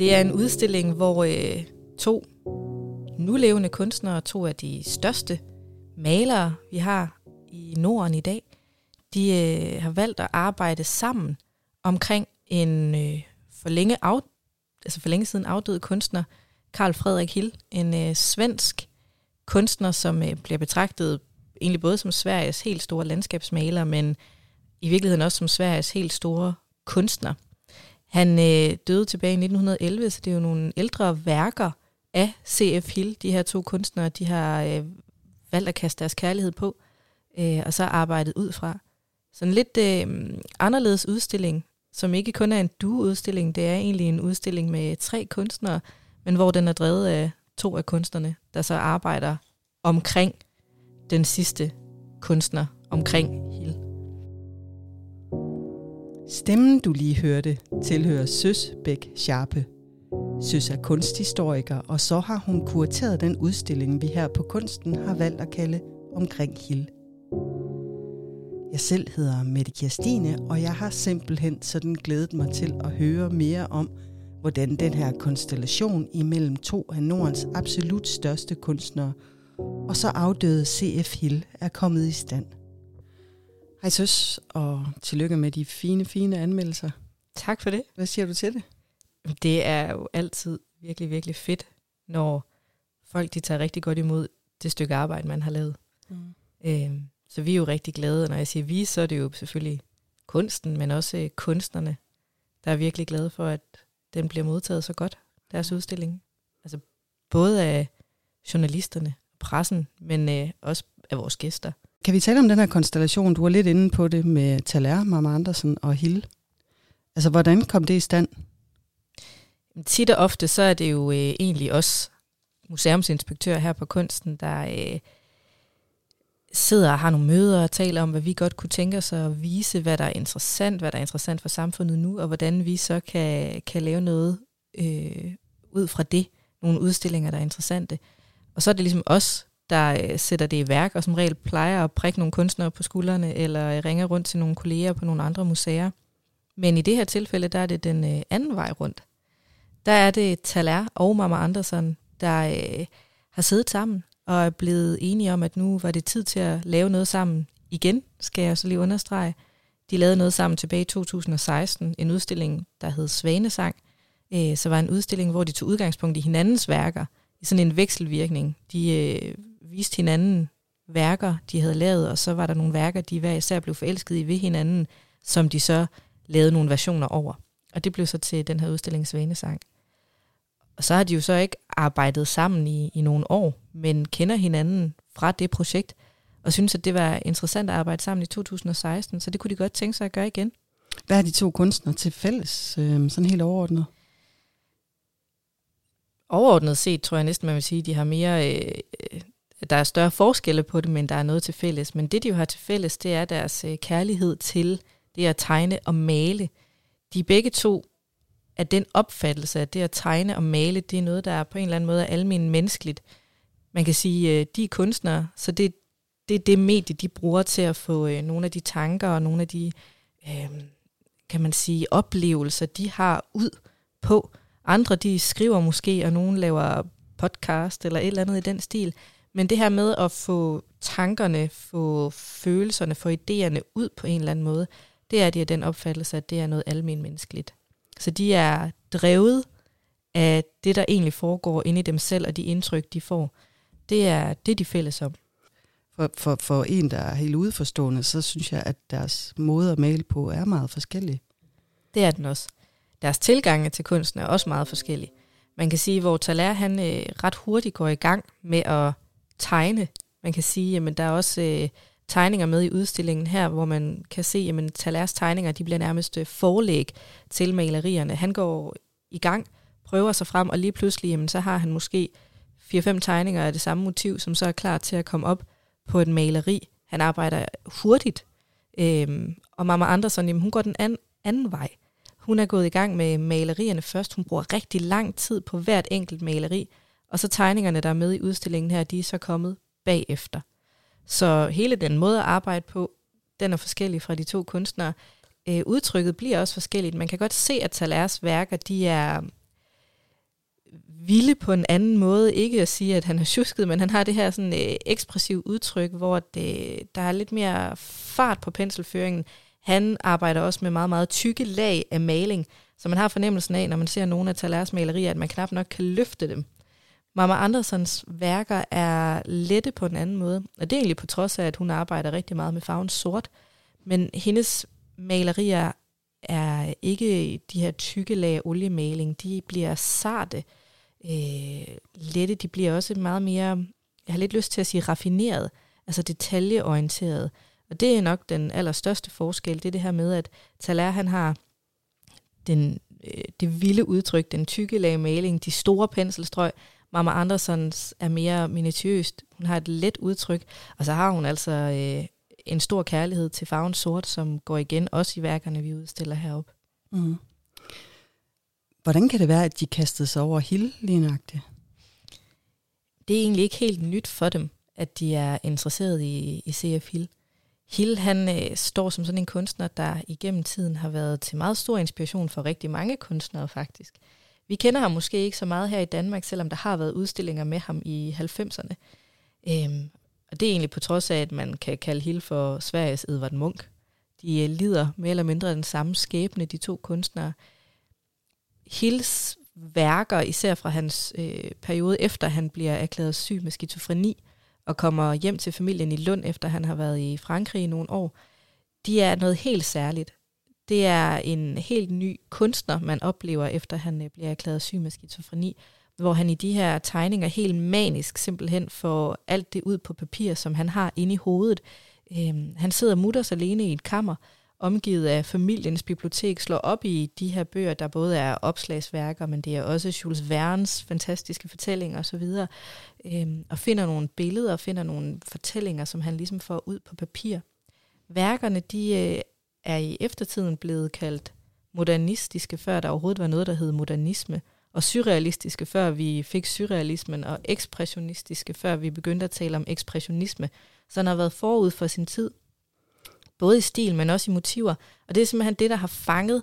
Det er en udstilling, hvor øh, to nulevende kunstnere, to af de største malere, vi har i Norden i dag, de øh, har valgt at arbejde sammen omkring en øh, for, længe af, altså for længe siden afdød kunstner, Karl Frederik Hill, en øh, svensk kunstner, som øh, bliver betragtet egentlig både som Sveriges helt store landskabsmaler, men i virkeligheden også som Sveriges helt store kunstner. Han øh, døde tilbage i 1911, så det er jo nogle ældre værker af C.F. Hill. De her to kunstnere, de har øh, valgt at kaste deres kærlighed på, øh, og så arbejdet ud fra. Så en lidt øh, anderledes udstilling, som ikke kun er en dueudstilling, det er egentlig en udstilling med tre kunstnere, men hvor den er drevet af to af kunstnerne, der så arbejder omkring den sidste kunstner, omkring Hill. Stemmen, du lige hørte, tilhører Søs Bæk Sharpe. Søs er kunsthistoriker, og så har hun kurateret den udstilling, vi her på Kunsten har valgt at kalde Omkring Hill. Jeg selv hedder Mette Kirstine, og jeg har simpelthen sådan glædet mig til at høre mere om, hvordan den her konstellation imellem to af Nordens absolut største kunstnere og så afdøde C.F. Hill er kommet i stand. Hej søs, og tillykke med de fine, fine anmeldelser. Tak for det. Hvad siger du til det? Det er jo altid virkelig, virkelig fedt, når folk de tager rigtig godt imod det stykke arbejde, man har lavet. Mm. Øhm, så vi er jo rigtig glade, når jeg siger vi, så er det jo selvfølgelig kunsten, men også øh, kunstnerne, der er virkelig glade for, at den bliver modtaget så godt, deres udstilling. Altså både af journalisterne, pressen, men øh, også af vores gæster. Kan vi tale om den her konstellation? Du var lidt inde på det med Taler, Mama Andersen og Hill. Altså, hvordan kom det i stand? Tit og ofte, så er det jo øh, egentlig os museumsinspektører her på Kunsten, der øh, sidder og har nogle møder og taler om, hvad vi godt kunne tænke os at vise, hvad der er interessant, hvad der er interessant for samfundet nu, og hvordan vi så kan, kan lave noget øh, ud fra det. Nogle udstillinger, der er interessante. Og så er det ligesom os, der øh, sætter det i værk, og som regel plejer at prikke nogle kunstnere på skuldrene, eller øh, ringer rundt til nogle kolleger på nogle andre museer. Men i det her tilfælde, der er det den øh, anden vej rundt. Der er det Taler og Mama Andersen, der øh, har siddet sammen og er blevet enige om, at nu var det tid til at lave noget sammen igen, skal jeg så lige understrege. De lavede noget sammen tilbage i 2016, en udstilling, der hed Svanesang. Øh, så var en udstilling, hvor de tog udgangspunkt i hinandens værker – i sådan en vekselvirkning. De øh, viste hinanden værker, de havde lavet, og så var der nogle værker, de hver især blev forelsket i ved hinanden, som de så lavede nogle versioner over. Og det blev så til den her udstilling Svanesang. Og så har de jo så ikke arbejdet sammen i, i nogle år, men kender hinanden fra det projekt, og synes, at det var interessant at arbejde sammen i 2016, så det kunne de godt tænke sig at gøre igen. Hvad er de to kunstnere til fælles, øh, sådan helt overordnet? overordnet set tror jeg næsten, man vil sige, at de har mere, øh, der er større forskelle på det, men der er noget til fælles. Men det, de jo har til fælles, det er deres øh, kærlighed til det at tegne og male. De er begge to af den opfattelse, at det at tegne og male, det er noget, der er på en eller anden måde er almindeligt menneskeligt. Man kan sige, øh, de er kunstnere, så det, det er det medie, de bruger til at få øh, nogle af de tanker og nogle af de, øh, kan man sige, oplevelser, de har ud på. Andre de skriver måske, og nogen laver podcast eller et eller andet i den stil. Men det her med at få tankerne, få følelserne, få idéerne ud på en eller anden måde, det er det den opfattelse, at det er noget almindeligt menneskeligt. Så de er drevet af det, der egentlig foregår inde i dem selv, og de indtryk, de får. Det er det, de fælles om. For, for, for en, der er helt udforstående, så synes jeg, at deres måde at male på er meget forskellig. Det er den også deres tilgange til kunsten er også meget forskellige. Man kan sige, hvor Taler han øh, ret hurtigt går i gang med at tegne. Man kan sige, at der er også øh, tegninger med i udstillingen her, hvor man kan se, at Talers tegninger de bliver nærmest øh, forlæg til malerierne. Han går i gang, prøver sig frem, og lige pludselig jamen, så har han måske 4-5 tegninger af det samme motiv, som så er klar til at komme op på et maleri. Han arbejder hurtigt. Øhm, og Mama Andersen, jamen, hun går den an, anden vej. Hun er gået i gang med malerierne først. Hun bruger rigtig lang tid på hvert enkelt maleri. Og så tegningerne, der er med i udstillingen her, de er så kommet bagefter. Så hele den måde at arbejde på, den er forskellig fra de to kunstnere. Øh, udtrykket bliver også forskelligt. Man kan godt se, at Talers værker, de er, vilde på en anden måde. Ikke at sige, at han har tjusket, men han har det her sådan øh, ekspressiv udtryk, hvor det, øh, der er lidt mere fart på penselføringen. Han arbejder også med meget, meget tykke lag af maling, så man har fornemmelsen af, når man ser nogle af Talers malerier, at man knap nok kan løfte dem. Mama Andersons værker er lette på en anden måde, og det er egentlig på trods af, at hun arbejder rigtig meget med farven sort, men hendes malerier er ikke de her tykke lag oliemaling, de bliver sarte, øh, lette, de bliver også meget mere, jeg har lidt lyst til at sige raffineret, altså detaljeorienteret. Og det er nok den allerstørste forskel, det er det her med, at Thaler han har den, øh, det vilde udtryk, den tykke lag maling, de store penselstrøg. Mama Andersons er mere minutiøst. Hun har et let udtryk, og så har hun altså øh, en stor kærlighed til farven sort, som går igen også i værkerne, vi udstiller heroppe. Mm. Hvordan kan det være, at de kastede sig over Hill lige Det er egentlig ikke helt nyt for dem, at de er interesseret i, i CF Hill. Hill han øh, står som sådan en kunstner, der igennem tiden har været til meget stor inspiration for rigtig mange kunstnere faktisk. Vi kender ham måske ikke så meget her i Danmark, selvom der har været udstillinger med ham i 90'erne. Øhm, og det er egentlig på trods af, at man kan kalde Hill for Sveriges Edvard Munch. De øh, lider mere eller mindre den samme skæbne, de to kunstnere. Hills værker, især fra hans øh, periode efter han bliver erklæret syg med skizofreni, og kommer hjem til familien i Lund, efter han har været i Frankrig i nogle år, de er noget helt særligt. Det er en helt ny kunstner, man oplever, efter han øh, bliver erklæret syg med skizofreni, hvor han i de her tegninger helt manisk simpelthen får alt det ud på papir, som han har inde i hovedet. Øhm, han sidder mutters alene i et kammer, omgivet af familiens bibliotek, slår op i de her bøger, der både er opslagsværker, men det er også Jules Verne's fantastiske fortællinger osv., øhm, og finder nogle billeder og finder nogle fortællinger, som han ligesom får ud på papir. Værkerne, de øh, er i eftertiden blevet kaldt modernistiske, før der overhovedet var noget, der hed modernisme, og surrealistiske, før vi fik surrealismen, og ekspressionistiske, før vi begyndte at tale om ekspressionisme. Så han har været forud for sin tid både i stil, men også i motiver. Og det er simpelthen det, der har fanget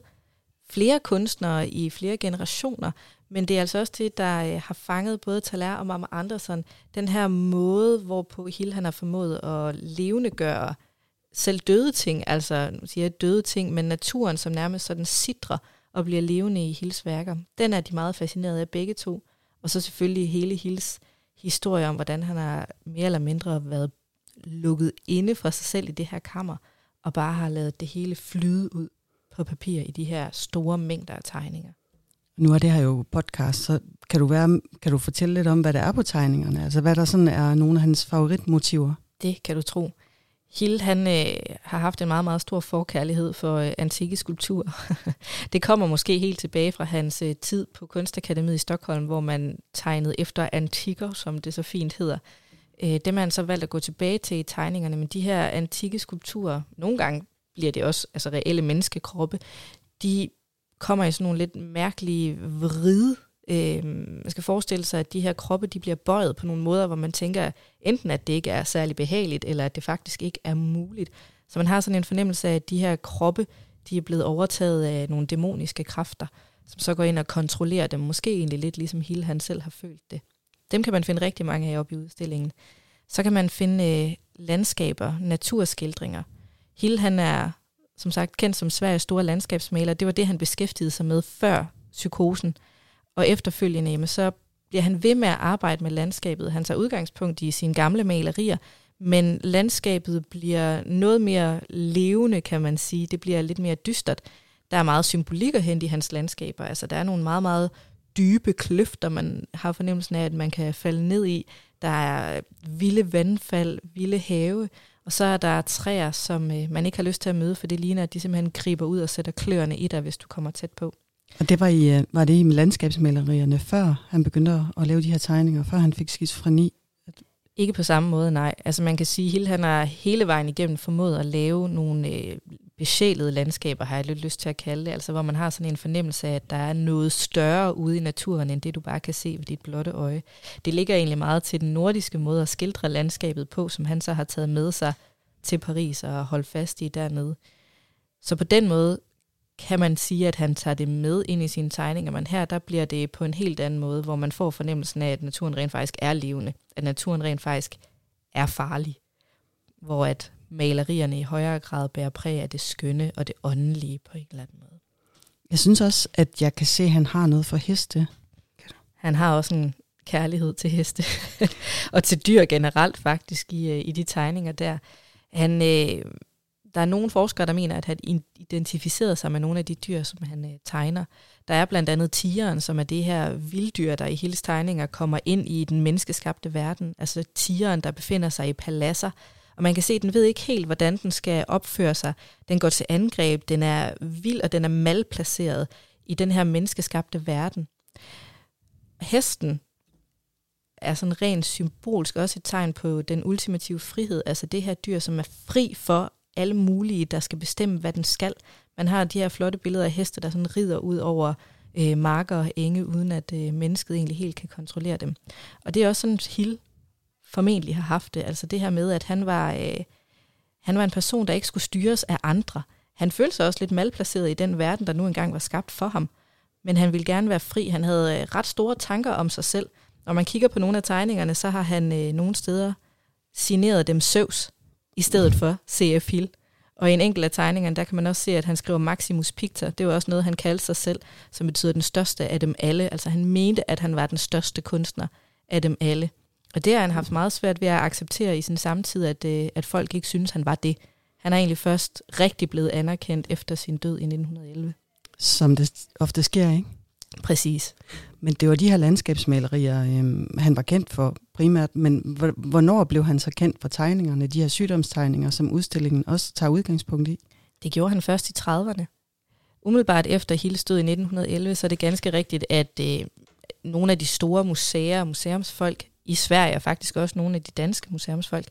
flere kunstnere i flere generationer, men det er altså også det, der øh, har fanget både Taler og Mama Andersen. Den her måde, hvorpå Hill han har formået at levendegøre selv døde ting, altså nu siger jeg døde ting, men naturen, som nærmest sådan sidrer og bliver levende i Hills værker. Den er de meget fascineret af begge to. Og så selvfølgelig hele Hills historie om, hvordan han har mere eller mindre været lukket inde for sig selv i det her kammer, og bare har lavet det hele flyde ud på papir i de her store mængder af tegninger. Nu er det her jo podcast, så kan du, være, kan du fortælle lidt om, hvad der er på tegningerne? Altså hvad der sådan er nogle af hans favoritmotiver? Det kan du tro. Hill han øh, har haft en meget, meget stor forkærlighed for øh, antikke skulpturer. det kommer måske helt tilbage fra hans øh, tid på Kunstakademiet i Stockholm, hvor man tegnede efter antikker, som det så fint hedder. Øh, dem har han så valgt at gå tilbage til i tegningerne, men de her antikke skulpturer, nogle gange bliver det også altså reelle menneskekroppe, de kommer i sådan nogle lidt mærkelige vrid Øh, man skal forestille sig, at de her kroppe de bliver bøjet på nogle måder, hvor man tænker enten, at det ikke er særlig behageligt, eller at det faktisk ikke er muligt. Så man har sådan en fornemmelse af, at de her kroppe, de er blevet overtaget af nogle dæmoniske kræfter, som så går ind og kontrollerer dem. Måske egentlig lidt ligesom Hill han selv har følt det. Dem kan man finde rigtig mange af oppe i udstillingen. Så kan man finde øh, landskaber, naturskildringer. Hill han er som sagt kendt som Sveriges store landskabsmaler. Det var det, han beskæftigede sig med før psykosen. Og efterfølgende, jamen, så bliver han ved med at arbejde med landskabet. Han tager udgangspunkt i sine gamle malerier, men landskabet bliver noget mere levende, kan man sige. Det bliver lidt mere dystert. Der er meget symbolik at hente i hans landskaber. Altså, der er nogle meget, meget dybe kløfter, man har fornemmelsen af, at man kan falde ned i. Der er vilde vandfald, vilde have, og så er der træer, som øh, man ikke har lyst til at møde, for det ligner, at de simpelthen griber ud og sætter kløerne i dig, hvis du kommer tæt på. Og det var, i, øh, var det i landskabsmalerierne, før han begyndte at lave de her tegninger, før han fik skizofreni? Ikke på samme måde, nej. Altså man kan sige, at han har hele vejen igennem formået at lave nogle øh, besjælede landskaber, har jeg lidt lyst til at kalde det, altså hvor man har sådan en fornemmelse af, at der er noget større ude i naturen, end det du bare kan se ved dit blotte øje. Det ligger egentlig meget til den nordiske måde at skildre landskabet på, som han så har taget med sig til Paris og holdt fast i dernede. Så på den måde kan man sige, at han tager det med ind i sine tegninger, men her der bliver det på en helt anden måde, hvor man får fornemmelsen af, at naturen rent faktisk er levende, at naturen rent faktisk er farlig, hvor at malerierne i højere grad bærer præg af det skønne og det åndelige på en eller anden måde. Jeg synes også, at jeg kan se, at han har noget for heste. Han har også en kærlighed til heste, og til dyr generelt faktisk i, øh, i de tegninger der. Han, øh, der er nogle forskere, der mener, at han identificerede sig med nogle af de dyr, som han øh, tegner. Der er blandt andet tigeren, som er det her vilddyr, der i hele tegninger kommer ind i den menneskeskabte verden. Altså tigeren, der befinder sig i paladser. Og man kan se, at den ved ikke helt, hvordan den skal opføre sig. Den går til angreb, den er vild, og den er malplaceret i den her menneskeskabte verden. Hesten er sådan rent symbolsk også et tegn på den ultimative frihed, altså det her dyr, som er fri for alle mulige, der skal bestemme, hvad den skal. Man har de her flotte billeder af heste, der sådan rider ud over øh, marker og enge, uden at øh, mennesket egentlig helt kan kontrollere dem. Og det er også sådan, Hill formentlig har haft det. Altså det her med, at han var, øh, han var en person, der ikke skulle styres af andre. Han følte sig også lidt malplaceret i den verden, der nu engang var skabt for ham. Men han ville gerne være fri. Han havde øh, ret store tanker om sig selv. Når man kigger på nogle af tegningerne, så har han øh, nogle steder signeret dem Søvs i stedet for C.F. Hill. Og i en enkelt af tegningerne, der kan man også se, at han skriver Maximus Pictor. Det var også noget, han kaldte sig selv, som betyder den største af dem alle. Altså han mente, at han var den største kunstner af dem alle. Og det har han haft meget svært ved at acceptere i sin samtid, at, øh, at folk ikke synes, han var det. Han er egentlig først rigtig blevet anerkendt efter sin død i 1911. Som det ofte sker, ikke? Præcis. Men det var de her landskabsmalerier, øh, han var kendt for primært. Men hvornår blev han så kendt for tegningerne, de her sygdomstegninger, som udstillingen også tager udgangspunkt i? Det gjorde han først i 30'erne. Umiddelbart efter Hilde stod i 1911, så er det ganske rigtigt, at øh, nogle af de store museer og museumsfolk i Sverige, og faktisk også nogle af de danske museumsfolk,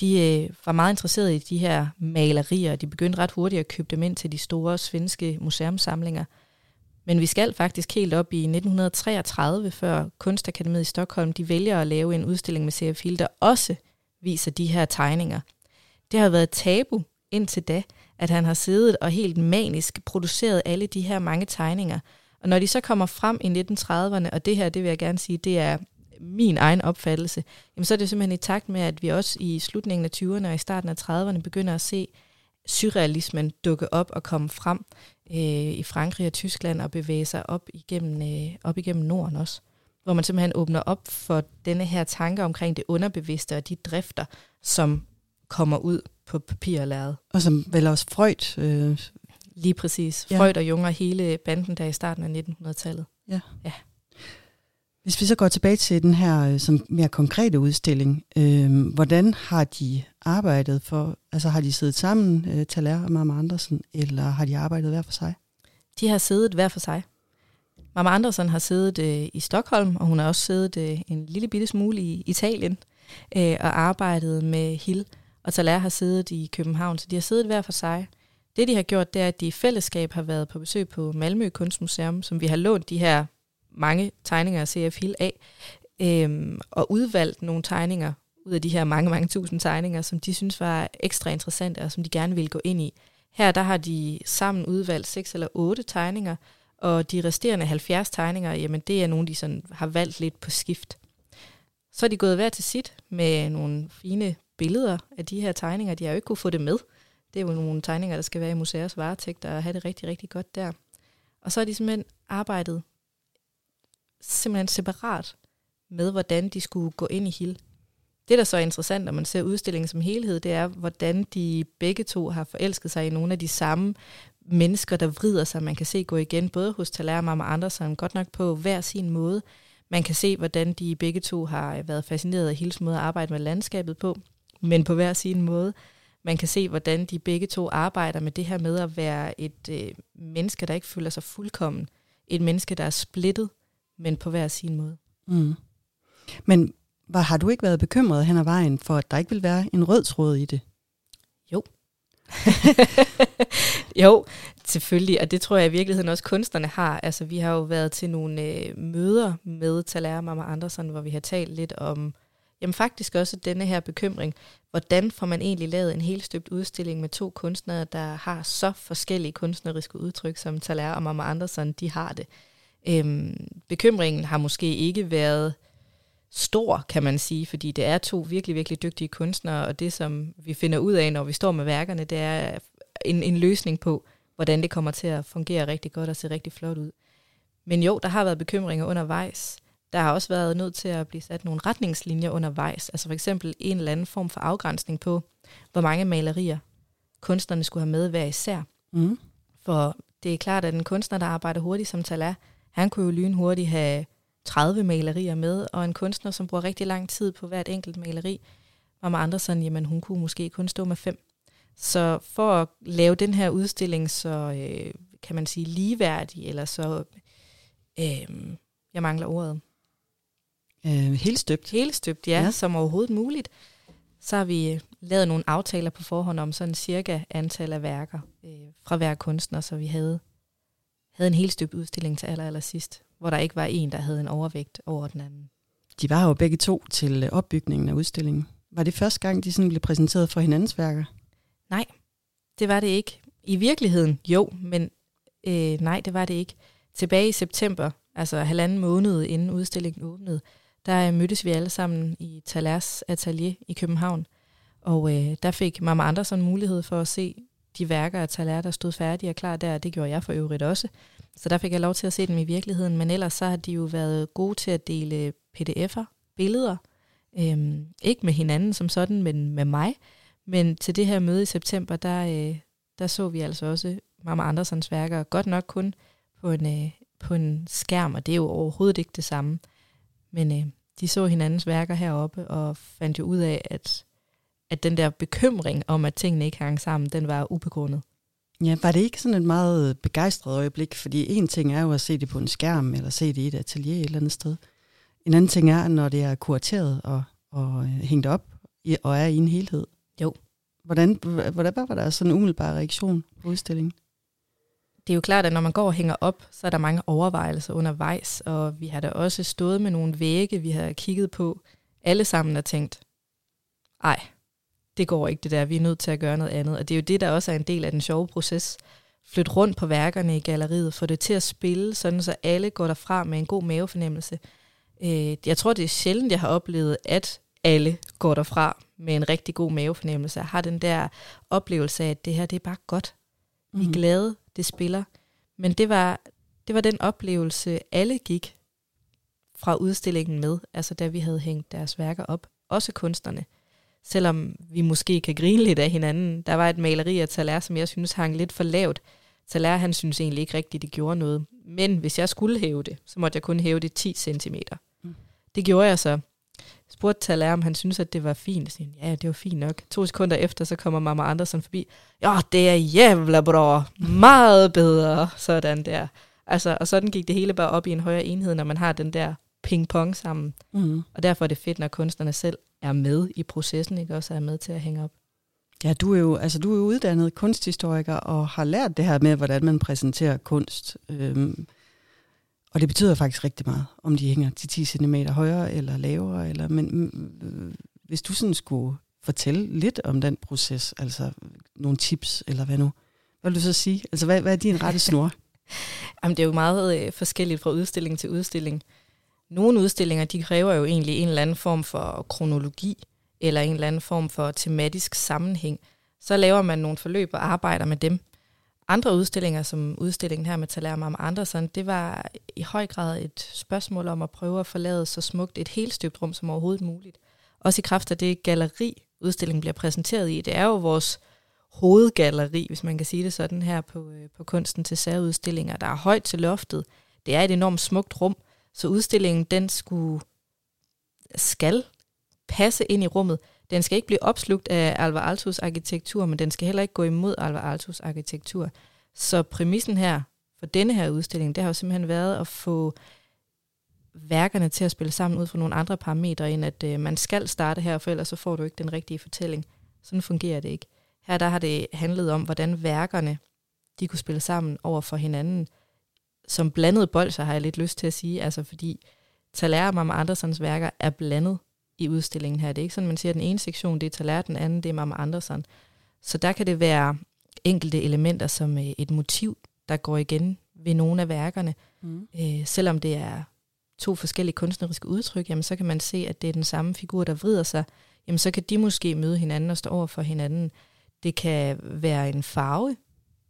de øh, var meget interesserede i de her malerier. De begyndte ret hurtigt at købe dem ind til de store svenske museumssamlinger – men vi skal faktisk helt op i 1933, før Kunstakademiet i Stockholm de vælger at lave en udstilling med C.F. Der også viser de her tegninger. Det har været tabu indtil da, at han har siddet og helt manisk produceret alle de her mange tegninger. Og når de så kommer frem i 1930'erne, og det her, det vil jeg gerne sige, det er min egen opfattelse, jamen så er det simpelthen i takt med, at vi også i slutningen af 20'erne og i starten af 30'erne begynder at se surrealismen dukke op og komme frem øh, i Frankrig og Tyskland og bevæge sig op igennem, øh, op igennem Norden også. Hvor man simpelthen åbner op for denne her tanke omkring det underbevidste og de drifter, som kommer ud på papir og lærred. Og som vel også Freud... Øh... Lige præcis. Ja. Freud og Jung og hele banden der i starten af 1900-tallet. Ja. ja. Hvis vi så går tilbage til den her øh, sådan mere konkrete udstilling, øh, hvordan har de arbejdet for, altså har de siddet sammen, øh, Taler og Mama Andersen, eller har de arbejdet hver for sig? De har siddet hver for sig. Mama Andersen har siddet øh, i Stockholm, og hun har også siddet øh, en lille bitte smule i Italien øh, og arbejdet med Hill. Og Taler har siddet i København, så de har siddet hver for sig. Det, de har gjort, det er, at de i fællesskab har været på besøg på Malmø Kunstmuseum, som vi har lånt de her mange tegninger af CF Hill af, øhm, og udvalgt nogle tegninger ud af de her mange, mange tusind tegninger, som de synes var ekstra interessante, og som de gerne ville gå ind i. Her der har de sammen udvalgt seks eller otte tegninger, og de resterende 70 tegninger, jamen det er nogle, de sådan har valgt lidt på skift. Så er de gået hver til sit med nogle fine billeder af de her tegninger. De har jo ikke kunne få det med. Det er jo nogle tegninger, der skal være i museers varetægt og have det rigtig, rigtig godt der. Og så har de simpelthen arbejdet simpelthen separat med, hvordan de skulle gå ind i Hill. Det, der så er interessant, når man ser udstillingen som helhed, det er, hvordan de begge to har forelsket sig i nogle af de samme mennesker, der vrider sig. Man kan se gå igen, både hos Taler og Mama Andersen, godt nok på hver sin måde. Man kan se, hvordan de begge to har øh, været fascineret af Hills måde at arbejde med landskabet på, men på hver sin måde. Man kan se, hvordan de begge to arbejder med det her med at være et øh, menneske, der ikke føler sig fuldkommen. Et menneske, der er splittet, men på hver sin måde. Mm. Men var, har du ikke været bekymret hen ad vejen for, at der ikke vil være en rød tråd i det? Jo. jo, selvfølgelig, og det tror jeg i virkeligheden også kunstnerne har. Altså, vi har jo været til nogle øh, møder med Taler og Mama Andersen, hvor vi har talt lidt om jamen faktisk også denne her bekymring. Hvordan får man egentlig lavet en helt støbt udstilling med to kunstnere, der har så forskellige kunstneriske udtryk, som Taler og Mama Andersen, de har det. Øhm, bekymringen har måske ikke været stor, kan man sige, fordi det er to virkelig, virkelig dygtige kunstnere, og det, som vi finder ud af, når vi står med værkerne, det er en, en løsning på, hvordan det kommer til at fungere rigtig godt og se rigtig flot ud. Men jo, der har været bekymringer undervejs. Der har også været nødt til at blive sat nogle retningslinjer undervejs. Altså for eksempel en eller anden form for afgrænsning på, hvor mange malerier kunstnerne skulle have med hver især. Mm. For det er klart, at en kunstner, der arbejder hurtigt som Tala, han kunne jo lynhurtigt have 30 malerier med, og en kunstner, som bruger rigtig lang tid på hvert enkelt maleri, og med andre sådan, jamen hun kunne måske kun stå med fem. Så for at lave den her udstilling så, øh, kan man sige, ligeværdig, eller så, øh, jeg mangler ordet. Øh, helt støbt. Helt støbt, ja, ja, som overhovedet muligt. Så har vi lavet nogle aftaler på forhånd om sådan cirka antal af værker øh, fra hver kunstner, så vi havde, havde en helt støbt udstilling til aller, aller sidst, hvor der ikke var en, der havde en overvægt over den anden. De var jo begge to til opbygningen af udstillingen. Var det første gang, de sådan blev præsenteret for hinandens værker? Nej, det var det ikke. I virkeligheden jo, men øh, nej, det var det ikke. Tilbage i september, altså halvanden måned inden udstillingen åbnede, der mødtes vi alle sammen i Talers atelier i København. Og øh, der fik Mama Andersen mulighed for at se de værker af Taler, der stod færdige og klar der. Det gjorde jeg for øvrigt også. Så der fik jeg lov til at se dem i virkeligheden. Men ellers så har de jo været gode til at dele pdf'er, billeder. Øhm, ikke med hinanden som sådan, men med mig. Men til det her møde i september, der, øh, der så vi altså også Mama Andersens værker. Godt nok kun på en, øh, på en skærm, og det er jo overhovedet ikke det samme. Men øh, de så hinandens værker heroppe og fandt jo ud af, at, at den der bekymring om, at tingene ikke hang sammen, den var ubegrundet. Ja, var det ikke sådan et meget begejstret øjeblik? Fordi en ting er jo at se det på en skærm, eller se det i et atelier et eller andet sted. En anden ting er, når det er kurateret og, og øh, hængt op og er i en helhed. Jo. Hvordan, hvordan var der sådan en umiddelbar reaktion på udstillingen? Det er jo klart, at når man går og hænger op, så er der mange overvejelser undervejs, og vi har da også stået med nogle vægge, vi har kigget på, alle sammen og tænkt, ej, det går ikke det der, vi er nødt til at gøre noget andet. Og det er jo det, der også er en del af den sjove proces. Flyt rundt på værkerne i galleriet, få det til at spille, sådan så alle går derfra med en god mavefornemmelse. Øh, jeg tror, det er sjældent, jeg har oplevet, at alle går derfra med en rigtig god mavefornemmelse. Jeg har den der oplevelse af, at det her, det er bare godt. Vi er mhm. glade, det spiller. Men det var, det var den oplevelse, alle gik fra udstillingen med, altså da vi havde hængt deres værker op, også kunstnerne. Selvom vi måske kan grine lidt af hinanden. Der var et maleri af Taler, som jeg synes hang lidt for lavt. Taler, han synes egentlig ikke rigtigt, det gjorde noget. Men hvis jeg skulle hæve det, så måtte jeg kun hæve det 10 cm. Mm. Det gjorde jeg så spurgte Taler, om han synes, at det var fint. Så ja, det var fint nok. To sekunder efter, så kommer Mama Andersen forbi. Ja, det er jævla bra. Meget bedre. Sådan der. Altså, og sådan gik det hele bare op i en højere enhed, når man har den der ping-pong sammen. Mm. Og derfor er det fedt, når kunstnerne selv er med i processen, ikke også er med til at hænge op. Ja, du er jo, altså, du er jo uddannet kunsthistoriker og har lært det her med, hvordan man præsenterer kunst. Øhm, og det betyder faktisk rigtig meget, om de hænger til 10 cm højere eller lavere. Eller, men øh, hvis du sådan skulle fortælle lidt om den proces, altså nogle tips eller hvad nu, hvad vil du så sige? Altså hvad, hvad er din rette snor? Jamen, det er jo meget øh, forskelligt fra udstilling til udstilling. Nogle udstillinger, de kræver jo egentlig en eller anden form for kronologi, eller en eller anden form for tematisk sammenhæng. Så laver man nogle forløb og arbejder med dem andre udstillinger, som udstillingen her med Talerma om Andersen, det var i høj grad et spørgsmål om at prøve at forlade så smukt et helstøbt rum som overhovedet muligt. Også i kraft af det galleri, udstillingen bliver præsenteret i. Det er jo vores hovedgalleri, hvis man kan sige det sådan her på, øh, på kunsten til særudstillinger. Der er højt til loftet. Det er et enormt smukt rum, så udstillingen den skulle skal passe ind i rummet. Den skal ikke blive opslugt af Alvar Altos arkitektur, men den skal heller ikke gå imod Alvar Altos arkitektur. Så præmissen her for denne her udstilling, det har jo simpelthen været at få værkerne til at spille sammen ud fra nogle andre parametre, end at øh, man skal starte her, for ellers så får du ikke den rigtige fortælling. Sådan fungerer det ikke. Her der har det handlet om, hvordan værkerne de kunne spille sammen over for hinanden. Som blandet bold, så har jeg lidt lyst til at sige, altså fordi Taler og Mama Andersens værker er blandet i udstillingen her. Det er ikke sådan, man siger, at den ene sektion det er Taler, den anden det er Mama Andersen. Så der kan det være enkelte elementer som øh, et motiv, der går igen ved nogle af værkerne. Mm. Øh, selvom det er to forskellige kunstneriske udtryk, jamen så kan man se, at det er den samme figur, der vrider sig. Jamen så kan de måske møde hinanden og stå over for hinanden. Det kan være en farve,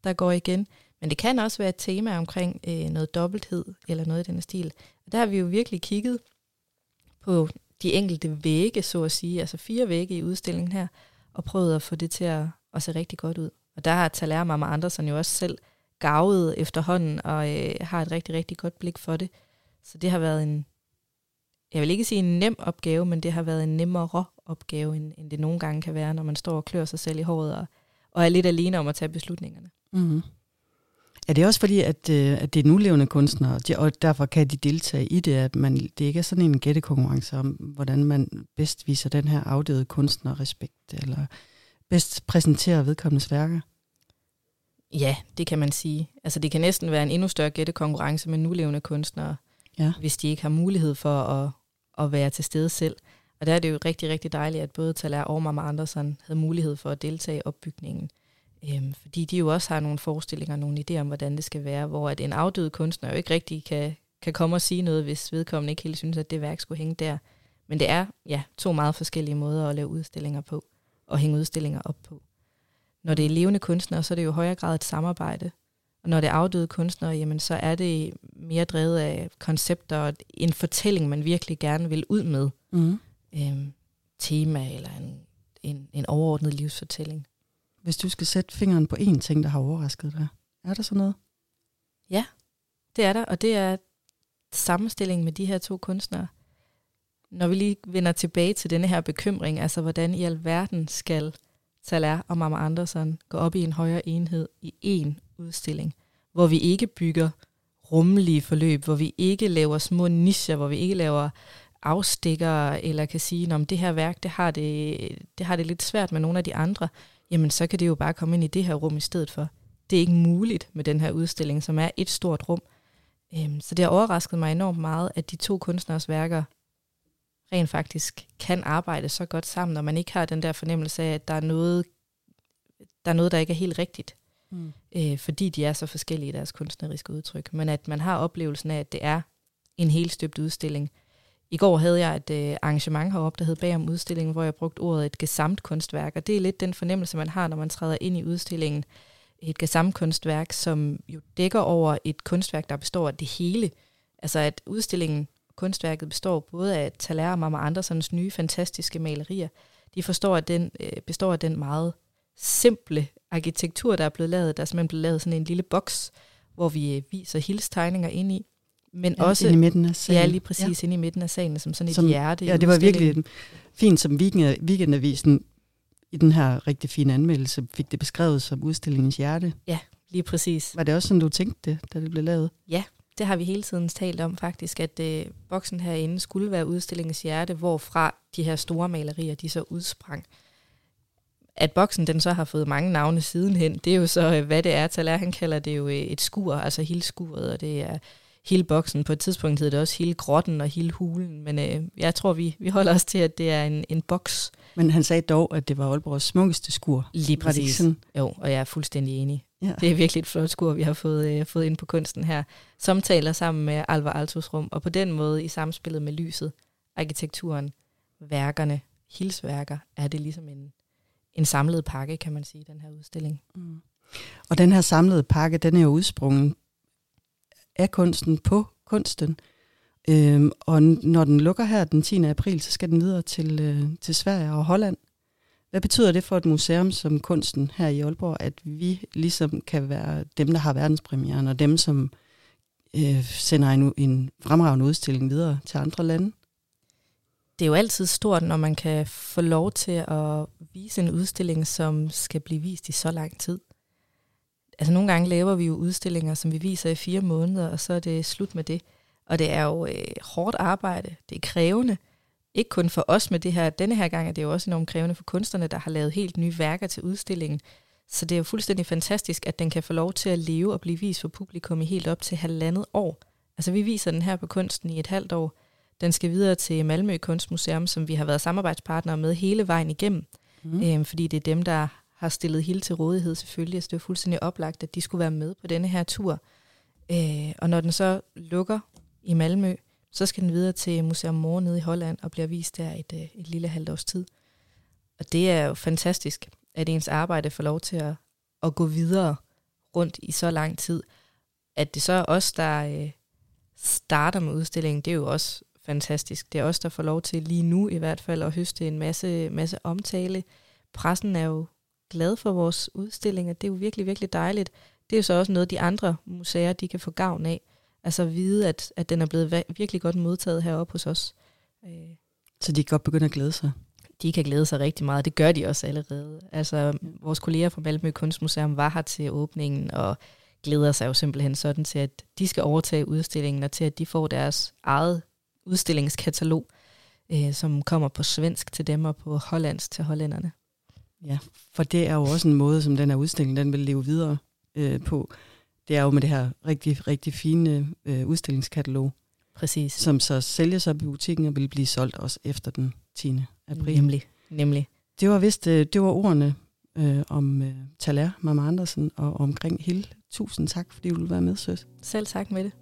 der går igen, men det kan også være et tema omkring øh, noget dobbelthed eller noget i den stil. Og der har vi jo virkelig kigget på de enkelte vægge, så at sige, altså fire vægge i udstillingen her, og prøvet at få det til at, at se rigtig godt ud. Og der har Taler Mamma Andersen jo også selv gavet efterhånden, og øh, har et rigtig, rigtig godt blik for det. Så det har været en, jeg vil ikke sige en nem opgave, men det har været en nemmere opgave, end, end det nogle gange kan være, når man står og klør sig selv i håret, og, og er lidt alene om at tage beslutningerne. Mm-hmm. Er det også fordi, at, øh, at det er nulevende kunstnere, og derfor kan de deltage i det, at man, det ikke er sådan en gættekonkurrence om, hvordan man bedst viser den her afdøde kunstner respekt, eller bedst præsenterer vedkommendes værker? Ja, det kan man sige. Altså det kan næsten være en endnu større gættekonkurrence med nulevende kunstnere, ja. hvis de ikke har mulighed for at, at være til stede selv. Og der er det jo rigtig, rigtig dejligt, at både Taler og Mama Andersen havde mulighed for at deltage i opbygningen. Øhm, fordi de jo også har nogle forestillinger, nogle idéer om, hvordan det skal være, hvor at en afdød kunstner jo ikke rigtig kan, kan komme og sige noget, hvis vedkommende ikke helt synes, at det værk skulle hænge der. Men det er ja, to meget forskellige måder at lave udstillinger på, og hænge udstillinger op på. Når det er levende kunstnere, så er det jo i højere grad et samarbejde. Og når det er afdøde kunstnere, jamen, så er det mere drevet af koncepter og en fortælling, man virkelig gerne vil ud med. Mm. Øhm, tema eller en, en, en overordnet livsfortælling. Hvis du skal sætte fingeren på én ting, der har overrasket dig, er der så noget? Ja, det er der, og det er sammenstilling med de her to kunstnere. Når vi lige vender tilbage til denne her bekymring, altså hvordan i alverden skal Taler og Mama Andersen gå op i en højere enhed i én udstilling, hvor vi ikke bygger rummelige forløb, hvor vi ikke laver små nischer, hvor vi ikke laver afstikker, eller kan sige, om det her værk, det har det, det har det lidt svært med nogle af de andre, jamen så kan det jo bare komme ind i det her rum i stedet for. Det er ikke muligt med den her udstilling, som er et stort rum. Øhm, så det har overrasket mig enormt meget, at de to kunstners værker rent faktisk kan arbejde så godt sammen, når man ikke har den der fornemmelse af, at der er noget, der, er noget, der ikke er helt rigtigt. Mm. Øh, fordi de er så forskellige i deres kunstneriske udtryk. Men at man har oplevelsen af, at det er en helt støbt udstilling. I går havde jeg et øh, arrangement heroppe, der hed Bagom udstillingen, hvor jeg brugte ordet et gesamt kunstværk, og det er lidt den fornemmelse, man har, når man træder ind i udstillingen. Et gesamt kunstværk, som jo dækker over et kunstværk, der består af det hele. Altså at udstillingen kunstværket består både af Taler og Mama Andersens nye fantastiske malerier. De forstår, at den øh, består af den meget simple arkitektur, der er blevet lavet. Der er simpelthen blevet lavet sådan en lille boks, hvor vi øh, viser hilstegninger ind i. Men ja, også, inde i midten af salen. Ja, lige præcis ja. inde i midten af salen, som sådan et som, hjerte. Ja, det var virkelig fint, som weekend, Weekendavisen i den her rigtig fine anmeldelse fik det beskrevet som udstillingens hjerte. Ja, lige præcis. Var det også sådan, du tænkte det, da det blev lavet? Ja, det har vi hele tiden talt om faktisk, at øh, boksen herinde skulle være udstillingens hjerte, hvorfra de her store malerier, de så udsprang. At boksen den så har fået mange navne sidenhen, det er jo så, øh, hvad det er. Taler, han kalder det jo øh, et skur, altså hele skuret, og det er hele boksen. På et tidspunkt hedder det også hele grotten og hele hulen, men øh, jeg tror, vi, vi holder os til, at det er en, en boks. Men han sagde dog, at det var Aalborgs smukkeste skur. Lige præcis. Jo, og jeg er fuldstændig enig. Ja. Det er virkelig et flot skur, vi har fået, øh, fået ind på kunsten her, som taler sammen med Alvar Altos rum, og på den måde i samspillet med lyset, arkitekturen, værkerne, hilsværker, er det ligesom en, en samlet pakke, kan man sige, den her udstilling. Mm. Og den her samlede pakke, den er jo udsprunget af kunsten på kunsten. Øhm, og når den lukker her den 10. april, så skal den videre til, øh, til Sverige og Holland. Hvad betyder det for et museum som kunsten her i Aalborg, at vi ligesom kan være dem, der har verdenspremieren, og dem, som øh, sender en, en fremragende udstilling videre til andre lande? Det er jo altid stort, når man kan få lov til at vise en udstilling, som skal blive vist i så lang tid. Altså nogle gange laver vi jo udstillinger, som vi viser i fire måneder, og så er det slut med det. Og det er jo øh, hårdt arbejde, det er krævende, ikke kun for os med det her, denne her gang er det jo også enormt krævende for kunstnerne, der har lavet helt nye værker til udstillingen. Så det er jo fuldstændig fantastisk, at den kan få lov til at leve og blive vist for publikum i helt op til halvandet år. Altså vi viser den her på kunsten i et halvt år. Den skal videre til Malmø Kunstmuseum, som vi har været samarbejdspartnere med hele vejen igennem, mm. øh, fordi det er dem, der har stillet Hilde til rådighed selvfølgelig. Altså, det var fuldstændig oplagt, at de skulle være med på denne her tur. Øh, og når den så lukker i Malmø, så skal den videre til Museum Mor nede i Holland og bliver vist der et, øh, et lille halvt års tid. Og det er jo fantastisk, at ens arbejde får lov til at, at gå videre rundt i så lang tid. At det så er os, der øh, starter med udstillingen, det er jo også fantastisk. Det er os, der får lov til lige nu i hvert fald at høste en masse, masse omtale. Pressen er jo glad for vores udstillinger. Det er jo virkelig, virkelig dejligt. Det er jo så også noget, de andre museer, de kan få gavn af. Altså at vide, at, at den er blevet virkelig godt modtaget heroppe hos os. Øh. Så de kan godt begynde at glæde sig? De kan glæde sig rigtig meget. Det gør de også allerede. Altså vores kolleger fra Malmø Kunstmuseum var her til åbningen, og glæder sig jo simpelthen sådan til, at de skal overtage udstillingen, og til at de får deres eget udstillingskatalog, øh, som kommer på svensk til dem og på hollandsk til hollænderne. Ja, for det er jo også en måde, som den her udstilling den vil leve videre øh, på. Det er jo med det her rigtig, rigtig fine øh, udstillingskatalog. Præcis. Som så sælges op i butikken og vil blive solgt også efter den 10. april. Nemlig, nemlig. Det var vist, øh, det var ordene øh, om øh, Taler, Mama Andersen og omkring Hild. Tusind tak, fordi du ville være med, Søs. Selv tak med det.